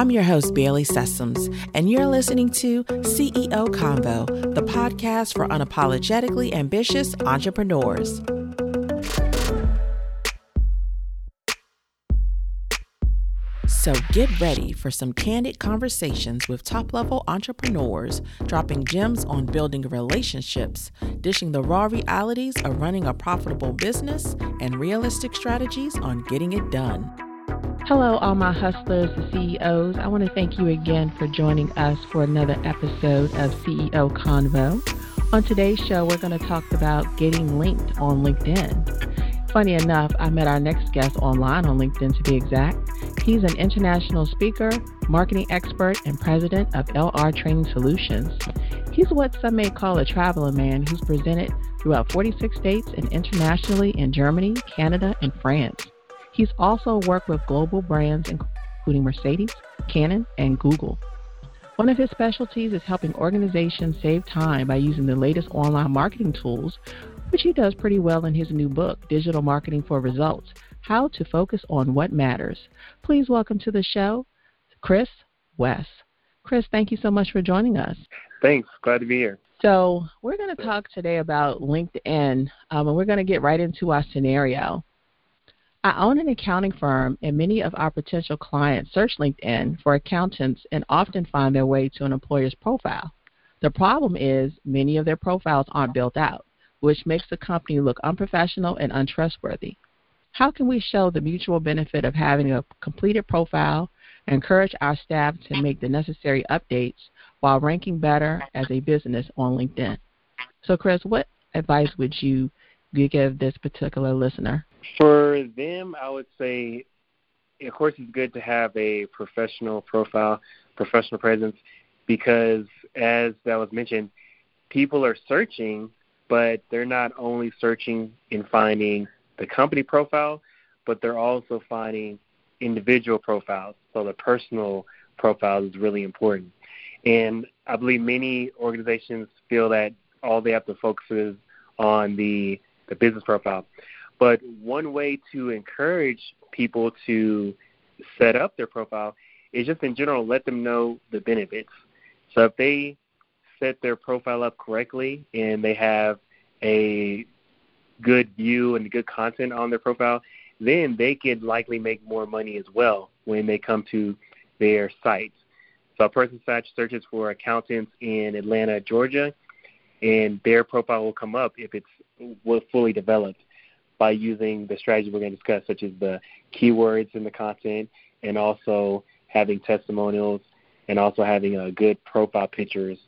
I'm your host, Bailey Sessoms, and you're listening to CEO Convo, the podcast for unapologetically ambitious entrepreneurs. So get ready for some candid conversations with top level entrepreneurs, dropping gems on building relationships, dishing the raw realities of running a profitable business, and realistic strategies on getting it done. Hello, all my hustlers and CEOs. I want to thank you again for joining us for another episode of CEO Convo. On today's show, we're going to talk about getting linked on LinkedIn. Funny enough, I met our next guest online on LinkedIn to be exact. He's an international speaker, marketing expert, and president of LR Training Solutions. He's what some may call a traveling man who's presented throughout 46 states and internationally in Germany, Canada, and France. He's also worked with global brands including Mercedes, Canon, and Google. One of his specialties is helping organizations save time by using the latest online marketing tools, which he does pretty well in his new book, Digital Marketing for Results how to Focus on What Matters. Please welcome to the show, Chris West. Chris, thank you so much for joining us. Thanks. Glad to be here. So, we're going to talk today about LinkedIn, um, and we're going to get right into our scenario. I own an accounting firm, and many of our potential clients search LinkedIn for accountants and often find their way to an employer's profile. The problem is many of their profiles aren't built out, which makes the company look unprofessional and untrustworthy. How can we show the mutual benefit of having a completed profile, encourage our staff to make the necessary updates while ranking better as a business on LinkedIn? So, Chris, what advice would you give this particular listener? For them, I would say, of course, it's good to have a professional profile, professional presence, because as that was mentioned, people are searching, but they're not only searching and finding the company profile, but they're also finding individual profiles. So the personal profile is really important. And I believe many organizations feel that all they have to focus is on the, the business profile. But one way to encourage people to set up their profile is just in general let them know the benefits. So if they set their profile up correctly and they have a good view and good content on their profile, then they could likely make more money as well when they come to their site. So a person searches for accountants in Atlanta, Georgia, and their profile will come up if it's fully developed by using the strategy we're going to discuss, such as the keywords in the content and also having testimonials and also having a good profile pictures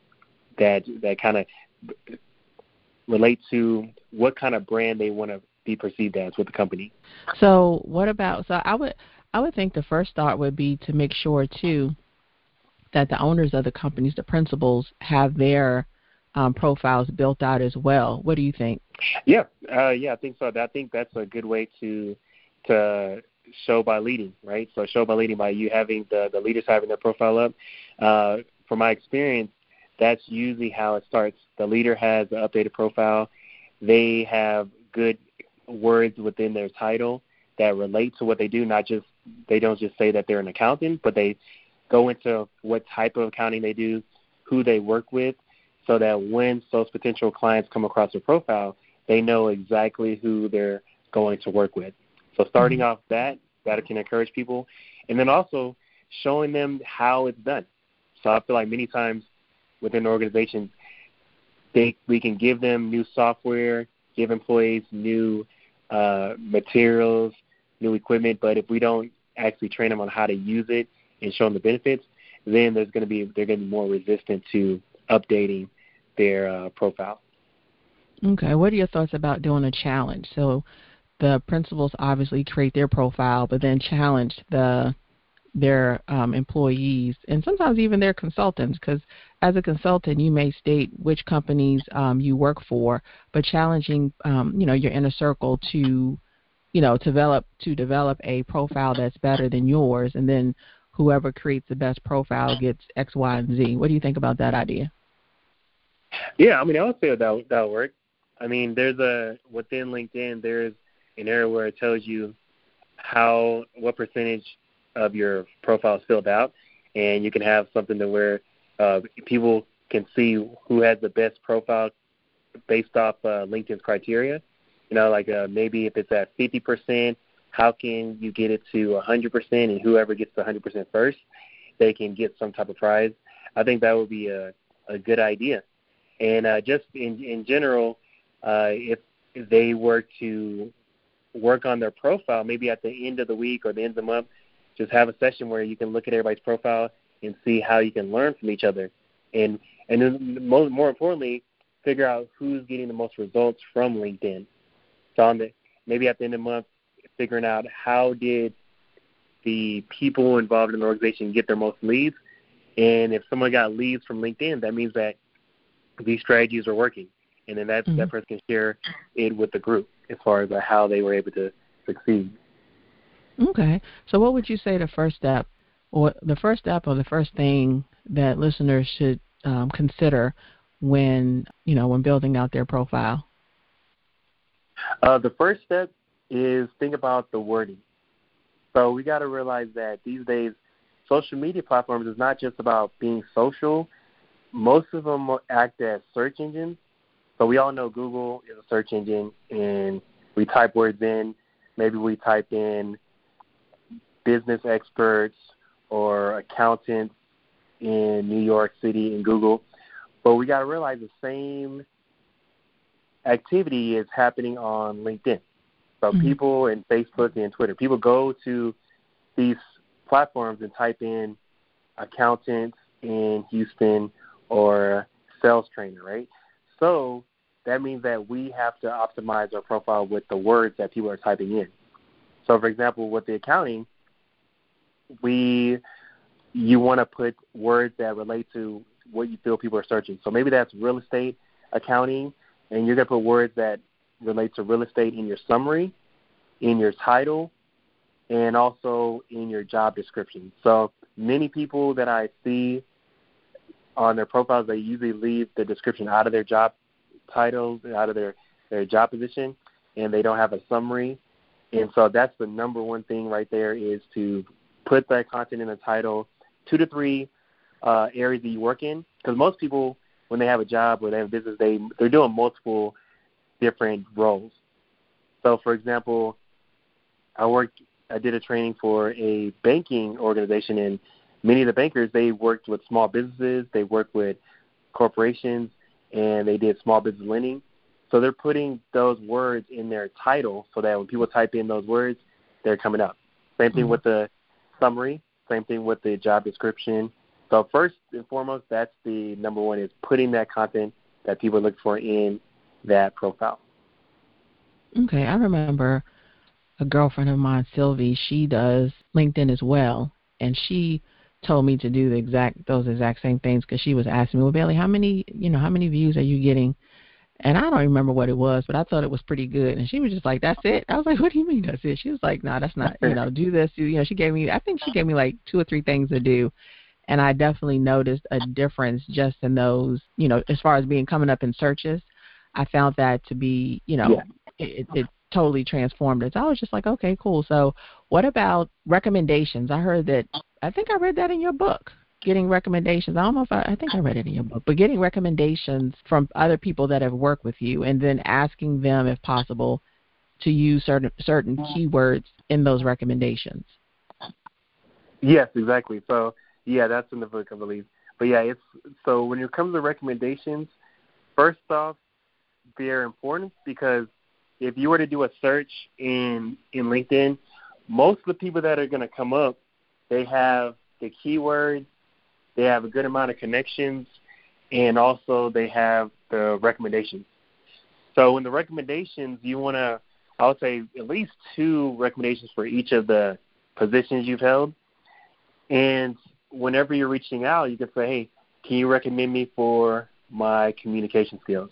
that that kind of relate to what kind of brand they want to be perceived as with the company. So, what about? So, I would I would think the first thought would be to make sure too that the owners of the companies, the principals, have their um, profiles built out as well. What do you think? Yeah, uh, yeah, I think so. I think that's a good way to to show by leading, right? So show by leading by you having the the leaders having their profile up. Uh, from my experience, that's usually how it starts. The leader has an updated profile. They have good words within their title that relate to what they do, not just they don't just say that they're an accountant, but they go into what type of accounting they do, who they work with, so that when those potential clients come across their profile, they know exactly who they're going to work with. So starting mm-hmm. off that, that can encourage people. And then also showing them how it's done. So I feel like many times within organizations, they we can give them new software, give employees new uh, materials, new equipment, but if we don't actually train them on how to use it and show them the benefits, then there's going to be they're going to be more resistant to updating their uh, profile. Okay, what are your thoughts about doing a challenge? So the principals obviously create their profile, but then challenge the their um, employees and sometimes even their consultants because as a consultant you may state which companies um, you work for but challenging um, you know your inner circle to you know develop to develop a profile that's better than yours and then whoever creates the best profile gets x y and z what do you think about that idea yeah i mean i would say that that'll work i mean there's a within linkedin there's an area where it tells you how what percentage of your profile is filled out. and you can have something to where uh, people can see who has the best profile based off uh, LinkedIn's criteria. You know, like uh, maybe if it's at 50%, how can you get it to 100%? And whoever gets the 100% first, they can get some type of prize. I think that would be a, a good idea. And uh, just in, in general, uh, if they were to work on their profile, maybe at the end of the week or the end of the month, just have a session where you can look at everybody's profile and see how you can learn from each other. And and then more, more importantly, figure out who's getting the most results from LinkedIn. So on the maybe at the end of the month, figuring out how did the people involved in the organization get their most leads, and if someone got leads from LinkedIn, that means that these strategies are working, and then that mm-hmm. that person can share it with the group as far as how they were able to succeed. Okay, so what would you say the first step, or the first step, or the first thing that listeners should um, consider when you know when building out their profile? Uh, the first step is think about the wording. So we got to realize that these days, social media platforms is not just about being social. Most of them act as search engines. So we all know Google is a search engine, and we type words in. Maybe we type in business experts or accountants in New York City in Google. But we got to realize the same activity is happening on LinkedIn. So mm-hmm. people in Facebook and Twitter, people go to these platforms and type in accountant in Houston or sales trainer, right? So that means that we have to optimize our profile with the words that people are typing in. So, for example, with the accounting, we you want to put words that relate to what you feel people are searching. So maybe that's real estate accounting, and you're going to put words that relate to real estate in your summary, in your title, and also in your job description. So many people that I see on their profiles, they usually leave the description out of their job titles, out of their, their job position, and they don't have a summary. And so that's the number one thing right there is to put that content in the title, two to three uh, areas that you work in, because most people when they have a job or they have a business, they they're doing multiple different roles. So, for example, I worked, I did a training for a banking organization, and many of the bankers they worked with small businesses, they worked with corporations, and they did small business lending. So they're putting those words in their title so that when people type in those words, they're coming up. Same thing mm-hmm. with the summary. Same thing with the job description. So first and foremost, that's the number one is putting that content that people look for in that profile. Okay, I remember a girlfriend of mine, Sylvie. She does LinkedIn as well, and she told me to do the exact those exact same things because she was asking me, "Well, Bailey, how many you know how many views are you getting?" And I don't remember what it was, but I thought it was pretty good. And she was just like, "That's it." I was like, "What do you mean that's it?" She was like, "No, that's not. You know, do this. You know?" She gave me, I think she gave me like two or three things to do, and I definitely noticed a difference just in those. You know, as far as being coming up in searches, I found that to be, you know, yeah. it, it totally transformed it. So I was just like, okay, cool. So what about recommendations? I heard that. I think I read that in your book getting recommendations. I don't know if I, I think I read it in your book, but getting recommendations from other people that have worked with you, and then asking them, if possible, to use certain certain mm. keywords in those recommendations. Yes, exactly. So yeah, that's in the book, I believe. But yeah, it's so when it comes to recommendations, first off, they're important because if you were to do a search in in LinkedIn, most of the people that are going to come up, they have the keywords they have a good amount of connections, and also they have the recommendations. So in the recommendations, you want to, I would say, at least two recommendations for each of the positions you've held. And whenever you're reaching out, you can say, hey, can you recommend me for my communication skills?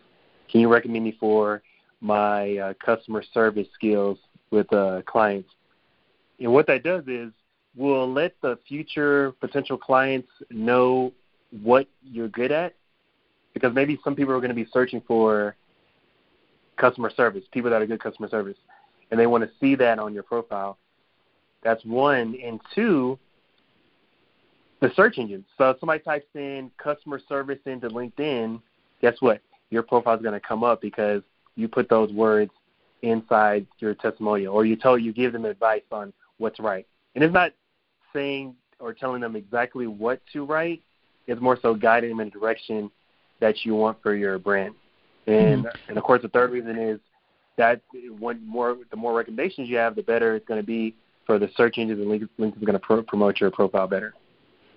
Can you recommend me for my uh, customer service skills with uh, clients? And what that does is we'll let the future potential clients know what you're good at because maybe some people are going to be searching for customer service, people that are good customer service, and they want to see that on your profile. That's one. And two, the search engines. So if somebody types in customer service into LinkedIn, guess what? Your profile is going to come up because you put those words inside your testimonial, or you tell you give them advice on what's right. And it's not saying or telling them exactly what to write. It's more so guiding them in the direction that you want for your brand. And mm-hmm. and of course, the third reason is that one more the more recommendations you have, the better it's going to be for the search engines, and LinkedIn is going to pro- promote your profile better.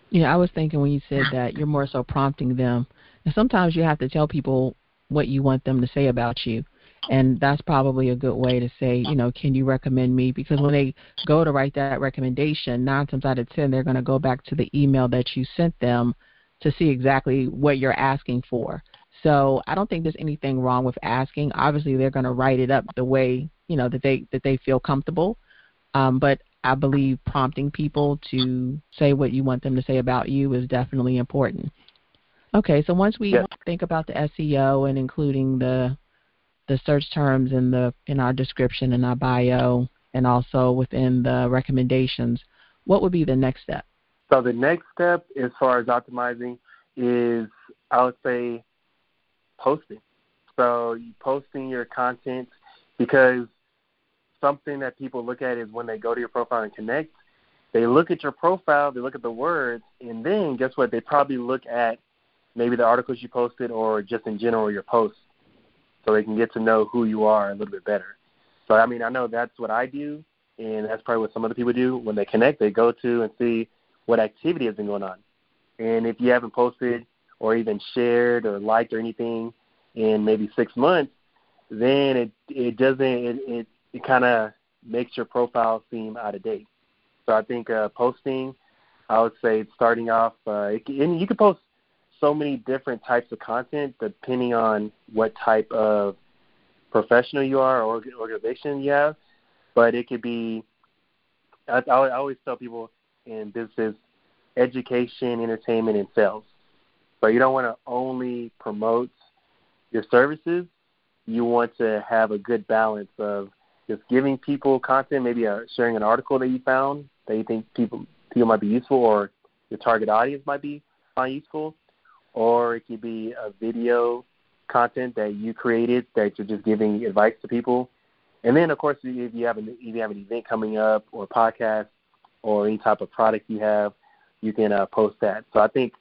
Yeah, I was thinking when you said that you're more so prompting them, and sometimes you have to tell people what you want them to say about you. And that's probably a good way to say, you know, can you recommend me? Because when they go to write that recommendation, nine times out of ten, they're going to go back to the email that you sent them to see exactly what you're asking for. So I don't think there's anything wrong with asking. Obviously, they're going to write it up the way you know that they that they feel comfortable. Um, but I believe prompting people to say what you want them to say about you is definitely important. Okay, so once we yeah. think about the SEO and including the the search terms in the in our description and our bio and also within the recommendations, what would be the next step? So the next step as far as optimizing is I would say posting. So you posting your content because something that people look at is when they go to your profile and connect, they look at your profile, they look at the words, and then guess what? They probably look at maybe the articles you posted or just in general your posts so they can get to know who you are a little bit better. So I mean, I know that's what I do, and that's probably what some other people do. When they connect, they go to and see what activity has been going on. And if you haven't posted or even shared or liked or anything in maybe six months, then it it doesn't it it, it kind of makes your profile seem out of date. So I think uh, posting, I would say starting off, uh, it, and you can post so many different types of content depending on what type of professional you are or organization you have. But it could be, I, I always tell people in businesses, education, entertainment, and sales. But you don't want to only promote your services. You want to have a good balance of just giving people content, maybe uh, sharing an article that you found that you think people people might be useful, or your target audience might be find useful, or it could be a video content that you created that you're just giving advice to people. And then, of course, if you have an if you have an event coming up or a podcast or any type of product you have, you can uh, post that. So I think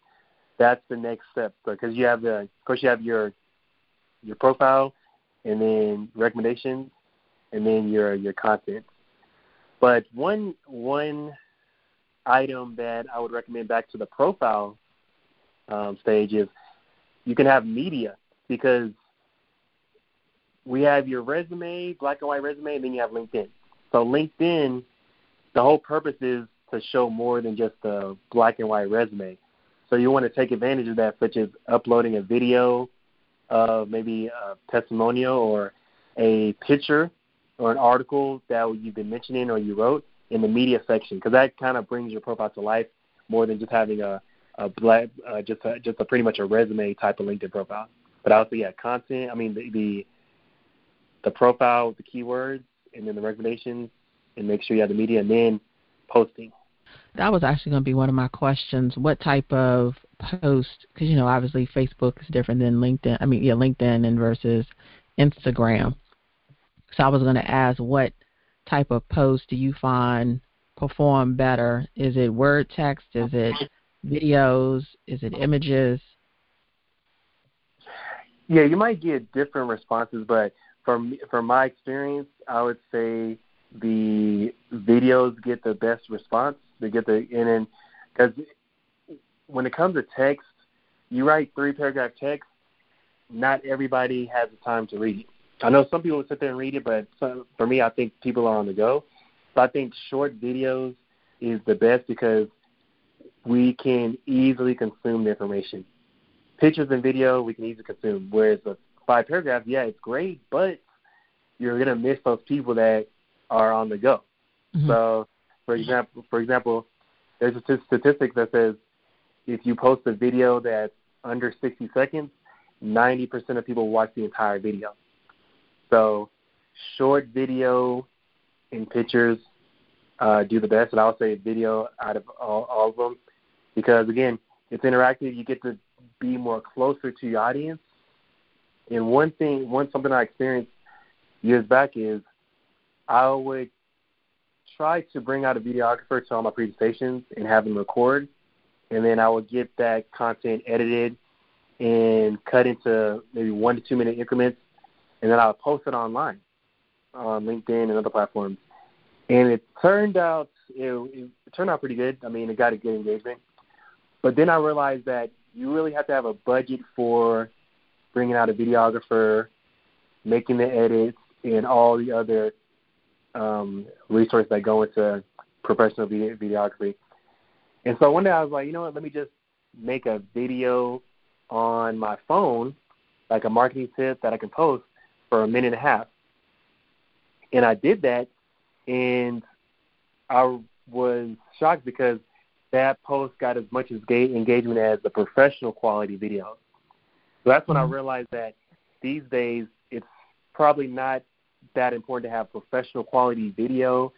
that's the next step because you have the of course you have your your profile and then recommendations and then your your content. But one one item that I would recommend back to the profile um, stage is you can have media because we have your resume, black and white resume, and then you have LinkedIn. So LinkedIn, the whole purpose is to show more than just a black and white resume. So you want to take advantage of that, such as uploading a video of maybe a testimonial or a picture or an article that you've been mentioning or you wrote in the media section, because that kind of brings your profile to life more than just having a a black, uh, just a, just a pretty much a resume type of LinkedIn profile. But also, yeah, content. I mean, the the, the profile with the keywords, and then the recommendations, and make sure you have the media, and then posting. That was actually going to be one of my questions. What type of post? Because you know, obviously, Facebook is different than LinkedIn. I mean, yeah, LinkedIn and versus Instagram. So I was going to ask, what type of post do you find perform better? Is it word text? Is it videos? Is it images? Yeah, you might get different responses, but from from my experience, I would say the videos get the best response. They get the and then because when it comes to text, you write three paragraph text. Not everybody has the time to read it. I know some people sit there and read it, but for me, I think people are on the go. So I think short videos is the best because we can easily consume the information. Pictures and video we can easily consume. Whereas a five paragraph, yeah, it's great, but you're gonna miss those people that are on the go. Mm-hmm. So, for example, for example, there's a statistic that says if you post a video that's under 60 seconds, 90% of people watch the entire video. So, short video and pictures uh, do the best, and I would say video out of all, all of them because again, it's interactive. You get to be more closer to your audience. And one thing, one something I experienced years back is I would try to bring out a videographer to all my presentations and have them record, and then I would get that content edited and cut into maybe one to two minute increments, and then I would post it online on LinkedIn and other platforms. And it turned out it, it turned out pretty good. I mean, it got a good engagement. But then I realized that you really have to have a budget for bringing out a videographer, making the edits, and all the other um, resources that go into professional video- videography. And so one day I was like, you know what? Let me just make a video on my phone, like a marketing tip that I can post for a minute and a half. And I did that, and I was shocked because that post got as much as engagement as the professional quality video. So that's when mm-hmm. I realized that these days it's probably not that important to have professional quality video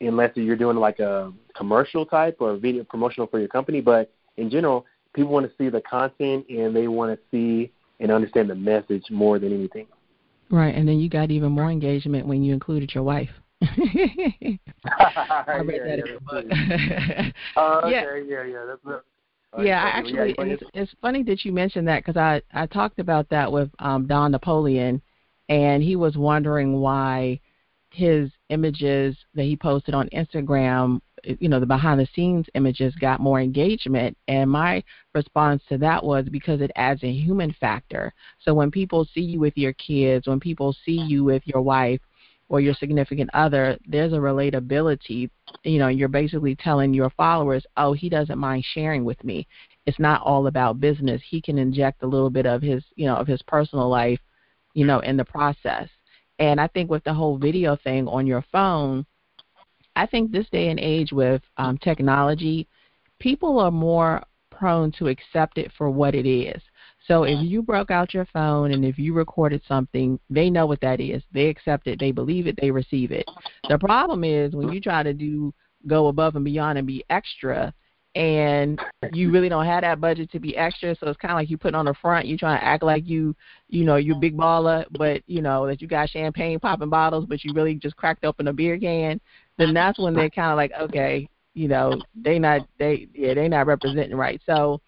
unless you're doing like a commercial type or video promotional for your company. But in general, people want to see the content and they want to see and understand the message more than anything. Right, and then you got even more engagement when you included your wife. I read yeah, that in your book. uh, okay, yeah, yeah, yeah. That's yeah, I actually, yeah, it's, it's funny that you mentioned that because I I talked about that with um, Don Napoleon, and he was wondering why his images that he posted on Instagram, you know, the behind the scenes images got more engagement. And my response to that was because it adds a human factor. So when people see you with your kids, when people see you with your wife, or your significant other, there's a relatability. You know, you're basically telling your followers, oh, he doesn't mind sharing with me. It's not all about business. He can inject a little bit of his, you know, of his personal life, you know, in the process. And I think with the whole video thing on your phone, I think this day and age with um, technology, people are more prone to accept it for what it is. So if you broke out your phone and if you recorded something, they know what that is. They accept it, they believe it, they receive it. The problem is when you try to do go above and beyond and be extra and you really don't have that budget to be extra, so it's kind of like you put on the front, you trying to act like you, you know, you big baller, but you know that you got champagne popping bottles, but you really just cracked open a beer can. Then that's when they're kind of like, okay, you know, they not they yeah they not representing right. So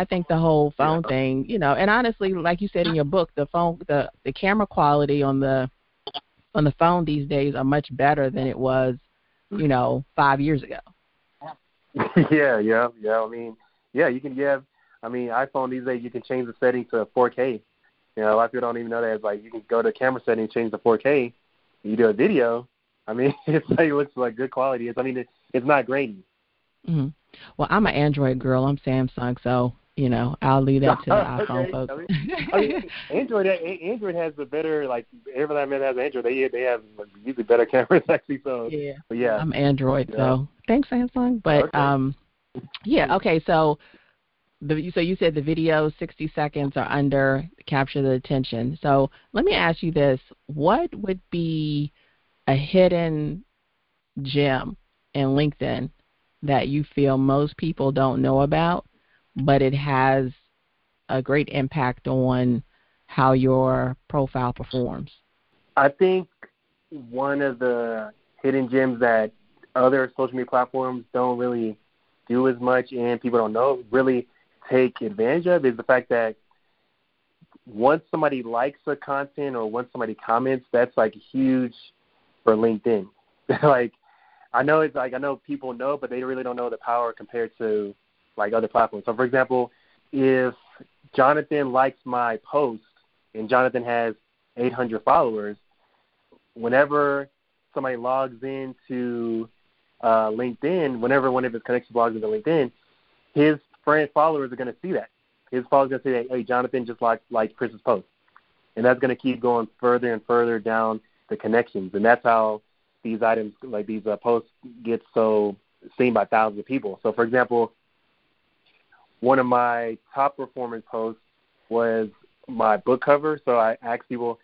I think the whole phone thing, you know, and honestly, like you said in your book, the phone, the the camera quality on the on the phone these days are much better than it was, you know, five years ago. yeah, yeah, yeah. I mean, yeah, you can have. I mean, iPhone these days you can change the setting to 4K. You know, a lot of people don't even know that. It's like you can go to camera settings, change to 4K. You do a video. I mean, it's like it looks like good quality. It's. I mean, it, it's not grainy. Mm-hmm. Well, I'm an Android girl. I'm Samsung, so you know, I'll leave that to the iPhone okay. folks. I mean, Android Android has the better like everyone that has Android they they have usually better cameras actually. So yeah, but yeah, I'm Android, yeah. so thanks Samsung. But okay. um, yeah, okay, so. The, so you said the video 60 seconds or under capture the attention. So let me ask you this: What would be a hidden gem in LinkedIn that you feel most people don't know about but it has a great impact on how your profile performs? I think one of the hidden gems that other social media platforms don't really do as much and people don't know really take advantage of is the fact that once somebody likes a content or once somebody comments, that's like huge for LinkedIn. like I know it's like I know people know, but they really don't know the power compared to like other platforms. So, for example, if Jonathan likes my post and Jonathan has 800 followers, whenever somebody logs into uh, LinkedIn, whenever one of his connections logs into LinkedIn, his friend followers are going to see that. His followers are going to say, "Hey, Jonathan just liked like Chris's post," and that's going to keep going further and further down the connections, and that's how these items, like these uh, posts, get so seen by thousands of people. So, for example, one of my top performing posts was my book cover. So I asked people,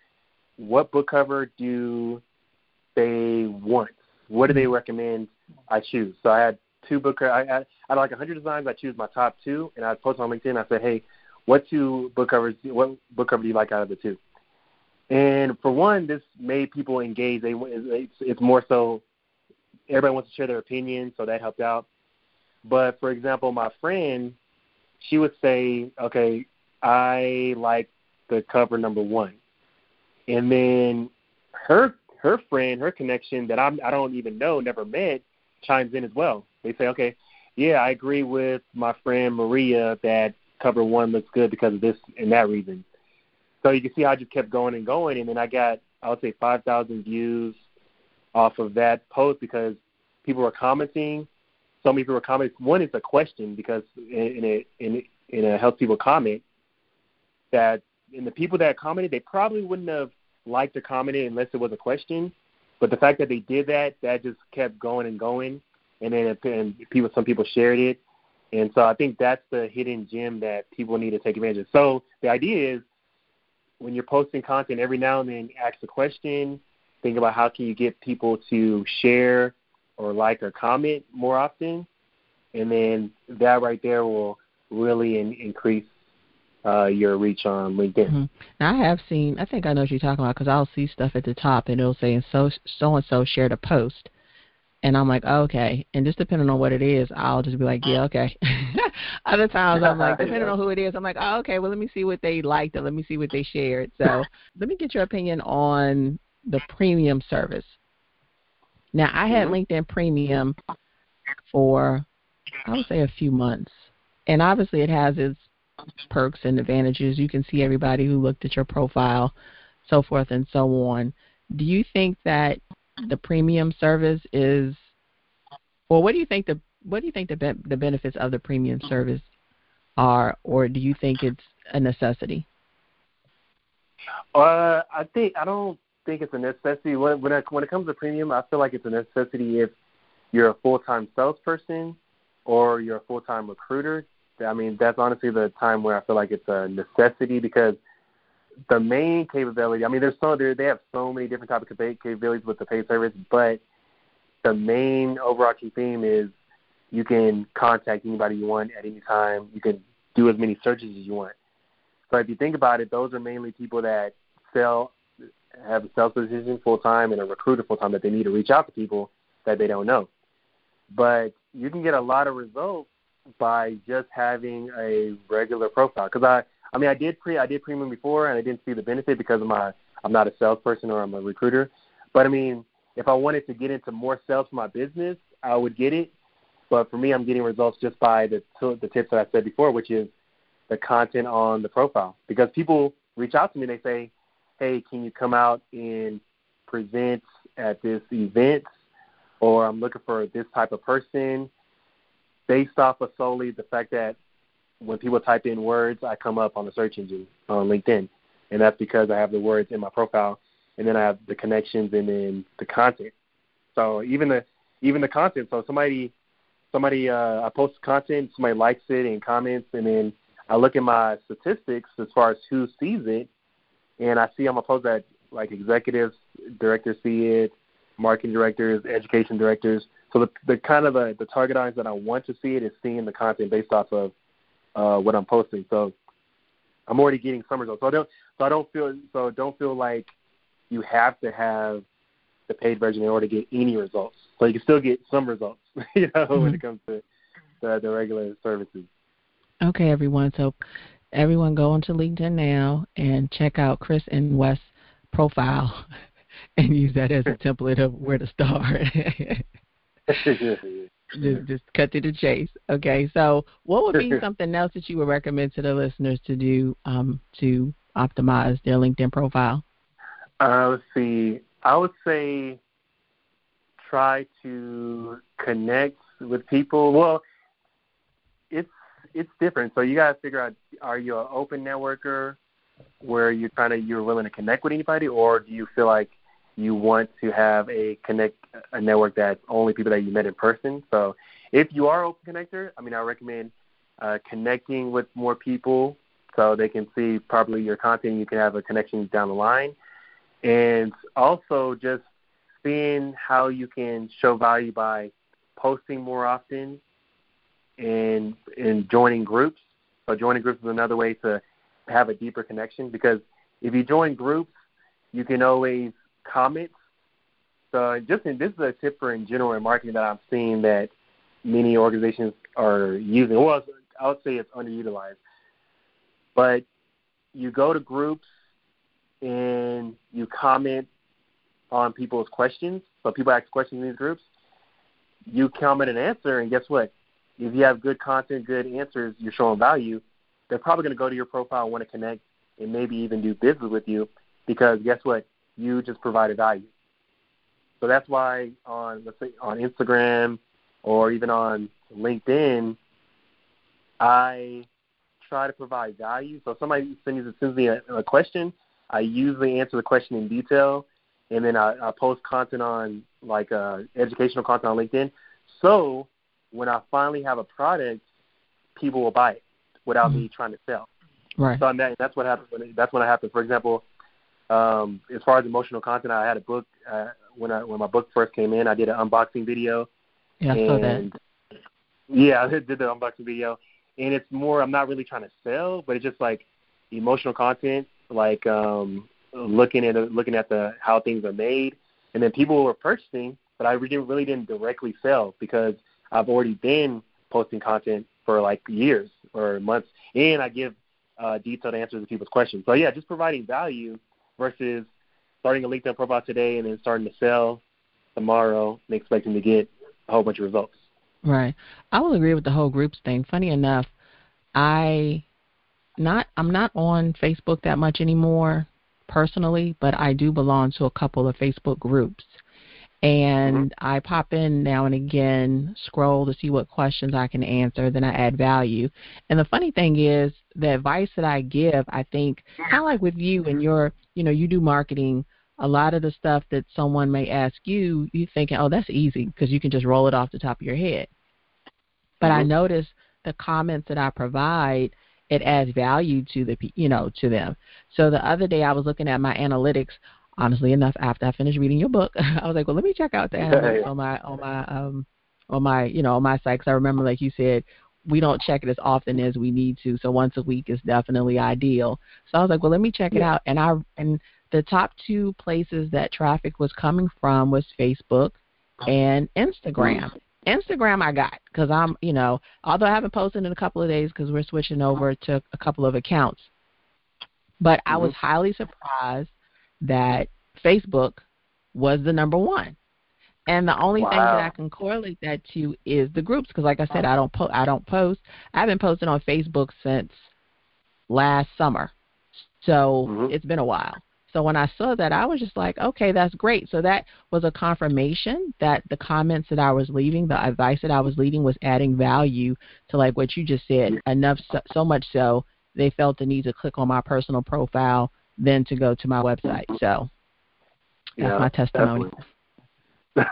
what book cover do they want? What do they recommend I choose? So I had two book I, I, had of like 100 designs, I choose my top two, and I post on LinkedIn. I said, hey, what two book covers? What book cover do you like out of the two? And for one, this made people engage. They it's, it's more so everybody wants to share their opinion, so that helped out. But for example, my friend, she would say, okay, I like the cover number one, and then her her friend, her connection that I'm I don't even know, never met, chimes in as well. They say, okay, yeah, I agree with my friend Maria that cover one looks good because of this and that reason. So you can see how I just kept going and going, and then I got I would say 5,000 views off of that post because people were commenting. So many people were commenting. One is a question because in a in in a helps people comment that and the people that commented they probably wouldn't have liked or commented unless it was a question. But the fact that they did that, that just kept going and going, and then and people, some people shared it, and so I think that's the hidden gem that people need to take advantage of. So the idea is when you're posting content, every now and then ask a question, think about how can you get people to share or like or comment more often, and then that right there will really in, increase uh, your reach on LinkedIn. Mm-hmm. Now I have seen. I think I know what you're talking about because I'll see stuff at the top and it'll say so so and so shared a post, and I'm like, oh, okay. And just depending on what it is, I'll just be like, yeah, okay. Other times I'm like, depending yeah. on who it is, I'm like, oh, okay. Well, let me see what they liked and let me see what they shared. So let me get your opinion on the premium service. Now I had mm-hmm. LinkedIn Premium for I would say a few months, and obviously it has its perks and advantages. You can see everybody who looked at your profile, so forth and so on. Do you think that the premium service is, or what do you think the what do you think the be- the benefits of the premium service are, or do you think it's a necessity? Uh, I think I don't think it's a necessity. When when it, when it comes to premium, I feel like it's a necessity if you're a full time salesperson or you're a full time recruiter I mean, that's honestly the time where I feel like it's a necessity because the main capability. I mean, there's so there they have so many different types of capabilities with the paid service, but the main overarching theme is you can contact anybody you want at any time. You can do as many searches as you want. So if you think about it, those are mainly people that sell have a sales position full time and a recruiter full time that they need to reach out to people that they don't know. But you can get a lot of results by just having a regular profile. Because I, I mean, I did pre, I did premium before, and I didn't see the benefit because of my, I'm not a salesperson or I'm a recruiter. But I mean, if I wanted to get into more sales for my business, I would get it. But for me, I'm getting results just by the the tips that I said before, which is the content on the profile. Because people reach out to me, and they say, "Hey, can you come out and present at this event?" Or I'm looking for this type of person based off of solely the fact that when people type in words, I come up on the search engine on LinkedIn, and that's because I have the words in my profile, and then I have the connections and then the content. So even the even the content. So somebody somebody uh, I post content, somebody likes it and comments, and then I look at my statistics as far as who sees it, and I see on my post that like executives, directors see it, marketing directors, education directors. So the, the kind of the, the target audience that I want to see it is seeing the content based off of uh, what I'm posting. So I'm already getting some results. So I don't so I don't feel so don't feel like you have to have the paid version in order to get any results. So you can still get some results, you know, mm-hmm. when it comes to the, the regular services. Okay, everyone. So everyone go onto LinkedIn now and check out Chris and Wes' profile and use that as a template of where to start. just, just cut to the chase. Okay, so what would be something else that you would recommend to the listeners to do um, to optimize their LinkedIn profile? Uh, let's see. I would say try to connect with people. Well, it's it's different. So you got to figure out: are you an open networker, where you're kind of you're willing to connect with anybody, or do you feel like you want to have a connect a network that's only people that you met in person. So if you are open connector, I mean, I recommend uh, connecting with more people so they can see probably your content. You can have a connection down the line, and also just seeing how you can show value by posting more often and and joining groups. So joining groups is another way to have a deeper connection because if you join groups, you can always comment. So just in, this is a tip for in general in marketing that I'm seeing that many organizations are using. Well, I would say it's underutilized. But you go to groups and you comment on people's questions. So people ask questions in these groups. You comment and answer, and guess what? If you have good content, good answers, you're showing value. They're probably going to go to your profile and want to connect and maybe even do business with you because guess what? You just provided value. So that's why on let's say on Instagram or even on LinkedIn, I try to provide value. So if somebody sends, sends me a, a question, I usually answer the question in detail, and then I, I post content on like uh, educational content on LinkedIn. So when I finally have a product, people will buy it without mm-hmm. me trying to sell. Right. So that, that's what happened. When, that's when it happened. For example, um, as far as emotional content, I had a book uh, when I when my book first came in. I did an unboxing video. Yeah, I saw that. Yeah, I did the unboxing video, and it's more. I'm not really trying to sell, but it's just like emotional content, like um, looking at looking at the how things are made, and then people were purchasing, but I really really didn't directly sell because I've already been posting content for like years or months, and I give uh, detailed answers to people's questions. So yeah, just providing value versus starting a LinkedIn profile today and then starting to sell tomorrow and expecting to get a whole bunch of results. Right. I will agree with the whole groups thing. Funny enough, I not I'm not on Facebook that much anymore personally, but I do belong to a couple of Facebook groups. And mm-hmm. I pop in now and again, scroll to see what questions I can answer, then I add value. And the funny thing is, the advice that I give, I think, kind of like with you and your, you know, you do marketing, a lot of the stuff that someone may ask you, you thinking, oh, that's easy because you can just roll it off the top of your head. But mm-hmm. I notice the comments that I provide, it adds value to the, you know, to them. So the other day I was looking at my analytics. Honestly enough, after I finished reading your book, I was like, well, let me check out the analytics on my on my um on my you know on my site because I remember like you said we don't check it as often as we need to. So once a week is definitely ideal. So I was like, well, let me check yeah. it out. And I and the top two places that traffic was coming from was Facebook and Instagram. Instagram I got because I'm, you know, although I haven't posted in a couple of days because we're switching over to a couple of accounts. But. I was mm-hmm. highly surprised that Facebook was the number one. And the only wow. thing that I can correlate that to is the groups because, like I said, I don't po- I don't post. I've been posting on Facebook since last summer, so mm-hmm. it's been a while. So when I saw that, I was just like, okay, that's great. So that was a confirmation that the comments that I was leaving, the advice that I was leading, was adding value to like what you just said. Enough, so, so much so they felt the need to click on my personal profile, then to go to my website. So that's yeah, my testimony. yeah,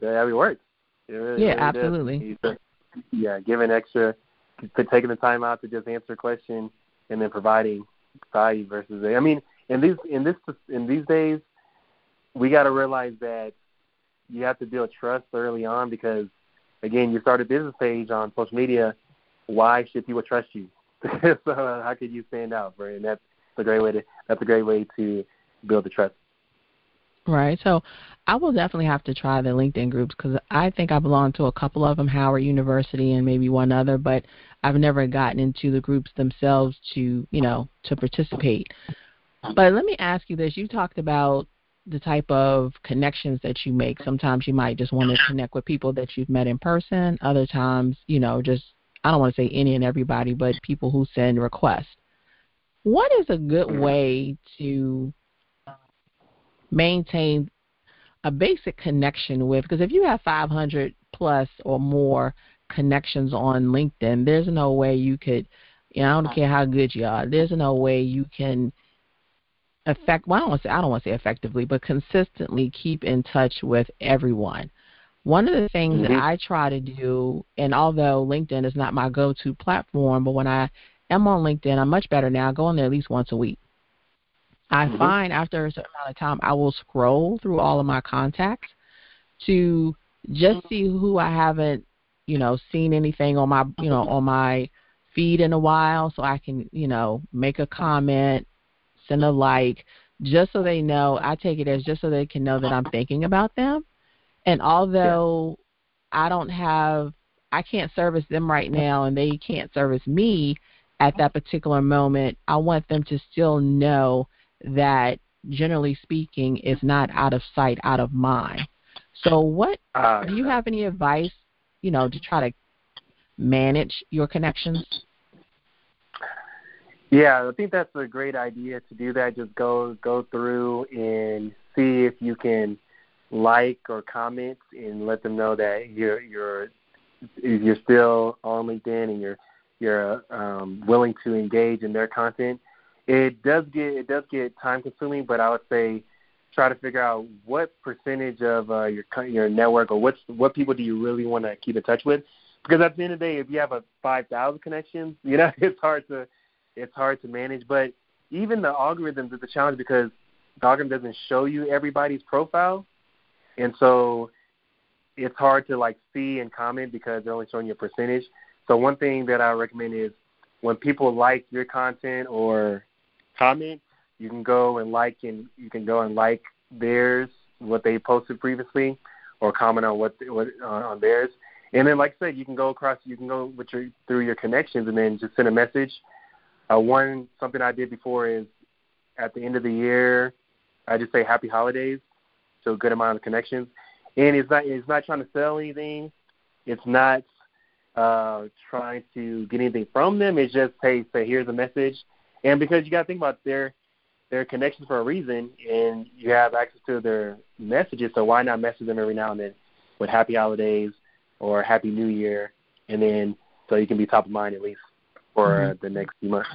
that it works. It really, yeah, really absolutely. Yeah, giving extra, taking the time out to just answer a question, and then providing value versus I mean, in these in this in these days, we got to realize that you have to build trust early on because, again, you start a business page on social media. Why should people trust you? so uh, how could you stand out, right? And that's a great way to that's a great way to build the trust. Right. So I will definitely have to try the LinkedIn groups because I think I belong to a couple of them, Howard University and maybe one other, but I've never gotten into the groups themselves to, you know, to participate. But let me ask you this. You talked about the type of connections that you make. Sometimes you might just want to connect with people that you've met in person. Other times, you know, just I don't want to say any and everybody, but people who send requests. What is a good way to maintain a basic connection with because if you have 500 plus or more connections on LinkedIn, there's no way you could, you know, I don't care how good you are, there's no way you can effect. Well, I don't want to say I don't want to say effectively, but consistently keep in touch with everyone. One of the things mm-hmm. that I try to do, and although LinkedIn is not my go-to platform, but when I am on LinkedIn, I'm much better now. I go on there at least once a week. I mm-hmm. find after a certain amount of time, I will scroll through all of my contacts to just see who I haven't, you know, seen anything on my, you know, on my feed in a while, so I can, you know, make a comment, send a like, just so they know. I take it as just so they can know that I'm thinking about them. And although I don't have, I can't service them right now, and they can't service me at that particular moment, I want them to still know that generally speaking is not out of sight, out of mind. So, what uh, do you have any advice, you know, to try to manage your connections? Yeah, I think that's a great idea to do that. Just go go through and see if you can like or comment and let them know that you're you're you're still on LinkedIn and you're you're um, willing to engage in their content. It does get it does get time consuming, but I would say try to figure out what percentage of uh, your your network or what's what people do you really want to keep in touch with. Because at the end of the day, if you have a five thousand connections, you know it's hard to it's hard to manage. But even the algorithms is a challenge because the algorithm doesn't show you everybody's profile, and so it's hard to like see and comment because they're only showing you a percentage. So one thing that I recommend is when people like your content or comment, you can go and like and you can go and like theirs what they posted previously, or comment on what, what uh, on theirs. And then, like I said, you can go across. You can go with your through your connections, and then just send a message. Uh, one something I did before is at the end of the year, I just say Happy Holidays to a good amount of connections. And it's not it's not trying to sell anything. It's not uh, trying to get anything from them. It's just hey, say here's a message, and because you got to think about their their connections for a reason, and you have access to their messages, so why not message them every now and then with Happy Holidays or Happy New Year, and then so you can be top of mind at least for mm-hmm. uh, the next few months.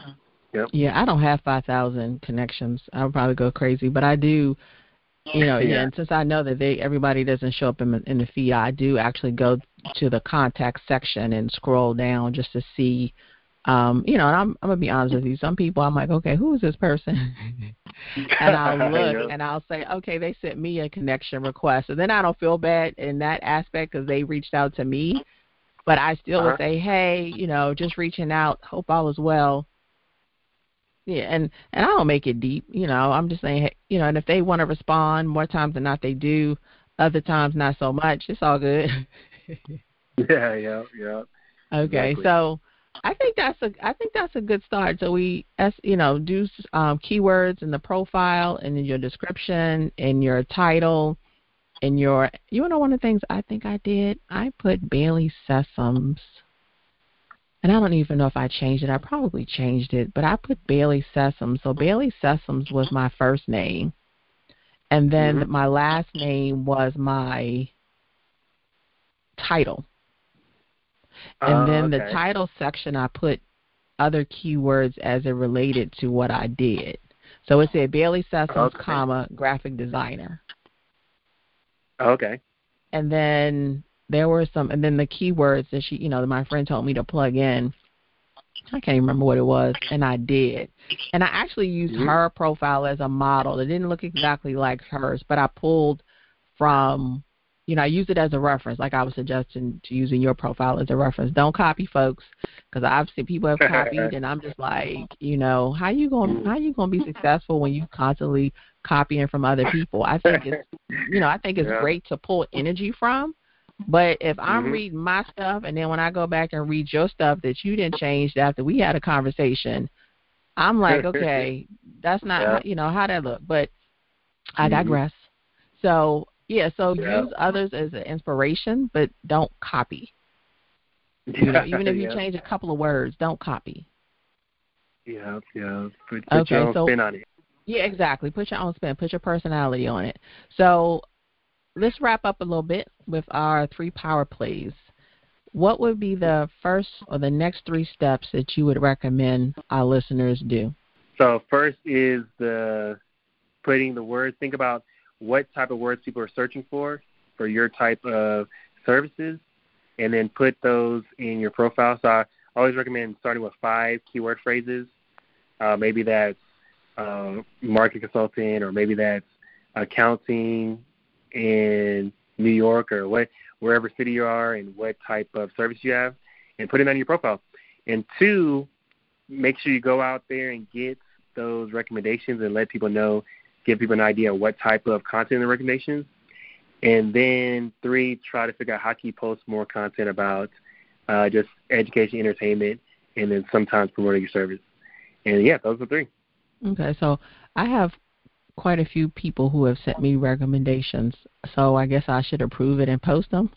Yep. Yeah, I don't have five thousand connections. I would probably go crazy, but I do you know, yeah. and since I know that they everybody doesn't show up in, in the feed, I do actually go to the contact section and scroll down just to see. Um, you know, and I'm I'm gonna be honest with you. Some people, I'm like, okay, who is this person? and I'll look and I'll say, okay, they sent me a connection request, and then I don't feel bad in that aspect because they reached out to me. But I still uh-huh. would say, hey, you know, just reaching out. Hope all is well yeah, and and I don't make it deep. You know, I'm just saying, you know, and if they want to respond more times than not, they do. Other times, not so much. It's all good. yeah, yeah, yeah. Okay, exactly. so I think that's a I think that's a good start. So we, as you know, do um, keywords in the profile and in your description, in your title, in your. You know, one of the things I think I did, I put Bailey Sessoms and I don't even know if I changed it. I probably changed it, but I put Bailey Sessom. So Bailey Sessoms was my first name, and then mm-hmm. my last name was my title. And uh, then okay. the title section, I put other keywords as it related to what I did. So it said Bailey Sessoms, okay. comma graphic designer. Okay. And then there were some, and then the keywords that she, you know, my friend told me to plug in. I can't remember what it was, and I did. And I actually used mm-hmm. her profile as a model. It didn't look exactly like hers, but I pulled from, you know, I used it as a reference, like I was suggesting to using your profile as a reference. Don't copy, folks, because I've seen people have copied, and I'm just like, you know, how you going how you going to be successful when you constantly copying from other people? I think it's, you know, I think it's yeah. great to pull energy from but if I'm mm-hmm. reading my stuff and then when I go back and read your stuff that you didn't change after we had a conversation, I'm like, okay, that's not yeah. you know how that look. But I mm-hmm. digress. Mm-hmm. So yeah, so yeah. use others as an inspiration, but don't copy. You know, even if you change a couple of words, don't copy. Yeah, yeah. Put, put okay, your own so, spin on it. Yeah, exactly. Put your own spin. Put your personality on it. So let's wrap up a little bit with our three power plays. What would be the first or the next three steps that you would recommend our listeners do? So first is the putting the words. Think about what type of words people are searching for for your type of services, and then put those in your profile. So I always recommend starting with five keyword phrases. Uh, maybe that's uh, market consulting, or maybe that's accounting, in New York or what wherever city you are and what type of service you have, and put it on your profile. And two, make sure you go out there and get those recommendations and let people know, give people an idea of what type of content the recommendations. And then three, try to figure out how can you post more content about uh, just education, entertainment, and then sometimes promoting your service. And yeah, those are three. Okay, so I have quite a few people who have sent me recommendations. So I guess I should approve it and post them.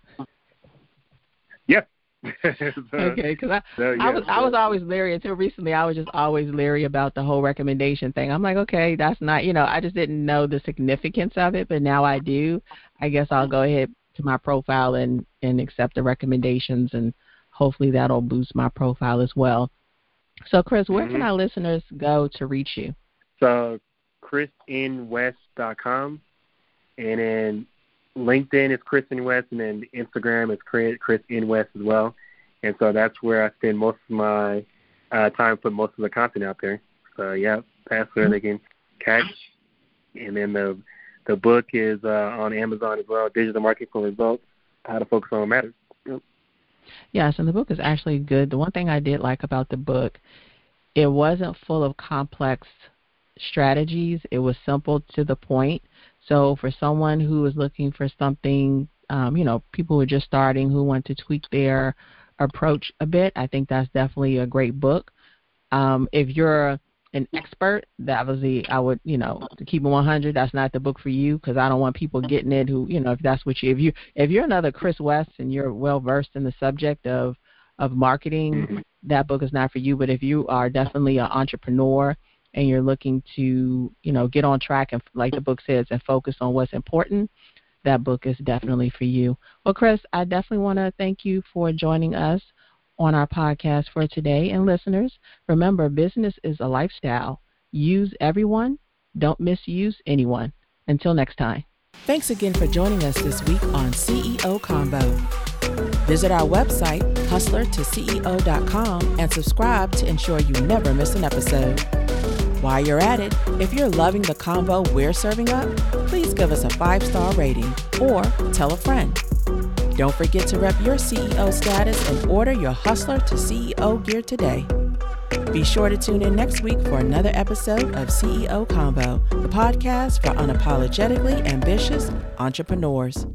Yeah. so, okay, because I, so, yeah, I was so. I was always leery until recently. I was just always leery about the whole recommendation thing. I'm like, okay, that's not you know. I just didn't know the significance of it, but now I do. I guess I'll go ahead to my profile and and accept the recommendations, and hopefully that'll boost my profile as well. So, Chris, where mm-hmm. can our listeners go to reach you? So, chrisnwest.com, and then LinkedIn is Chris N. West, and then Instagram is Chris, Chris. West as well. And so that's where I spend most of my uh, time putting most of the content out there. So yeah, that's where they can catch. And then the the book is uh, on Amazon as well. Digital Marketing for Results: How to Focus on What Matters. Yep. Yes, and the book is actually good. The one thing I did like about the book, it wasn't full of complex strategies. It was simple to the point. So for someone who is looking for something, um, you know, people who are just starting who want to tweak their approach a bit, I think that's definitely a great book. Um, if you're an expert, that was the I would you know to keep it 100. That's not the book for you because I don't want people getting it who you know if that's what you if you if you're another Chris West and you're well versed in the subject of of marketing, mm-hmm. that book is not for you. But if you are definitely an entrepreneur and you're looking to, you know, get on track and like the book says and focus on what's important, that book is definitely for you. Well, Chris, I definitely want to thank you for joining us on our podcast for today. And listeners, remember, business is a lifestyle. Use everyone, don't misuse anyone. Until next time. Thanks again for joining us this week on CEO Combo. Visit our website, hustlertoceo.com, and subscribe to ensure you never miss an episode. While you're at it, if you're loving the combo we're serving up, please give us a five star rating or tell a friend. Don't forget to rep your CEO status and order your Hustler to CEO gear today. Be sure to tune in next week for another episode of CEO Combo, the podcast for unapologetically ambitious entrepreneurs.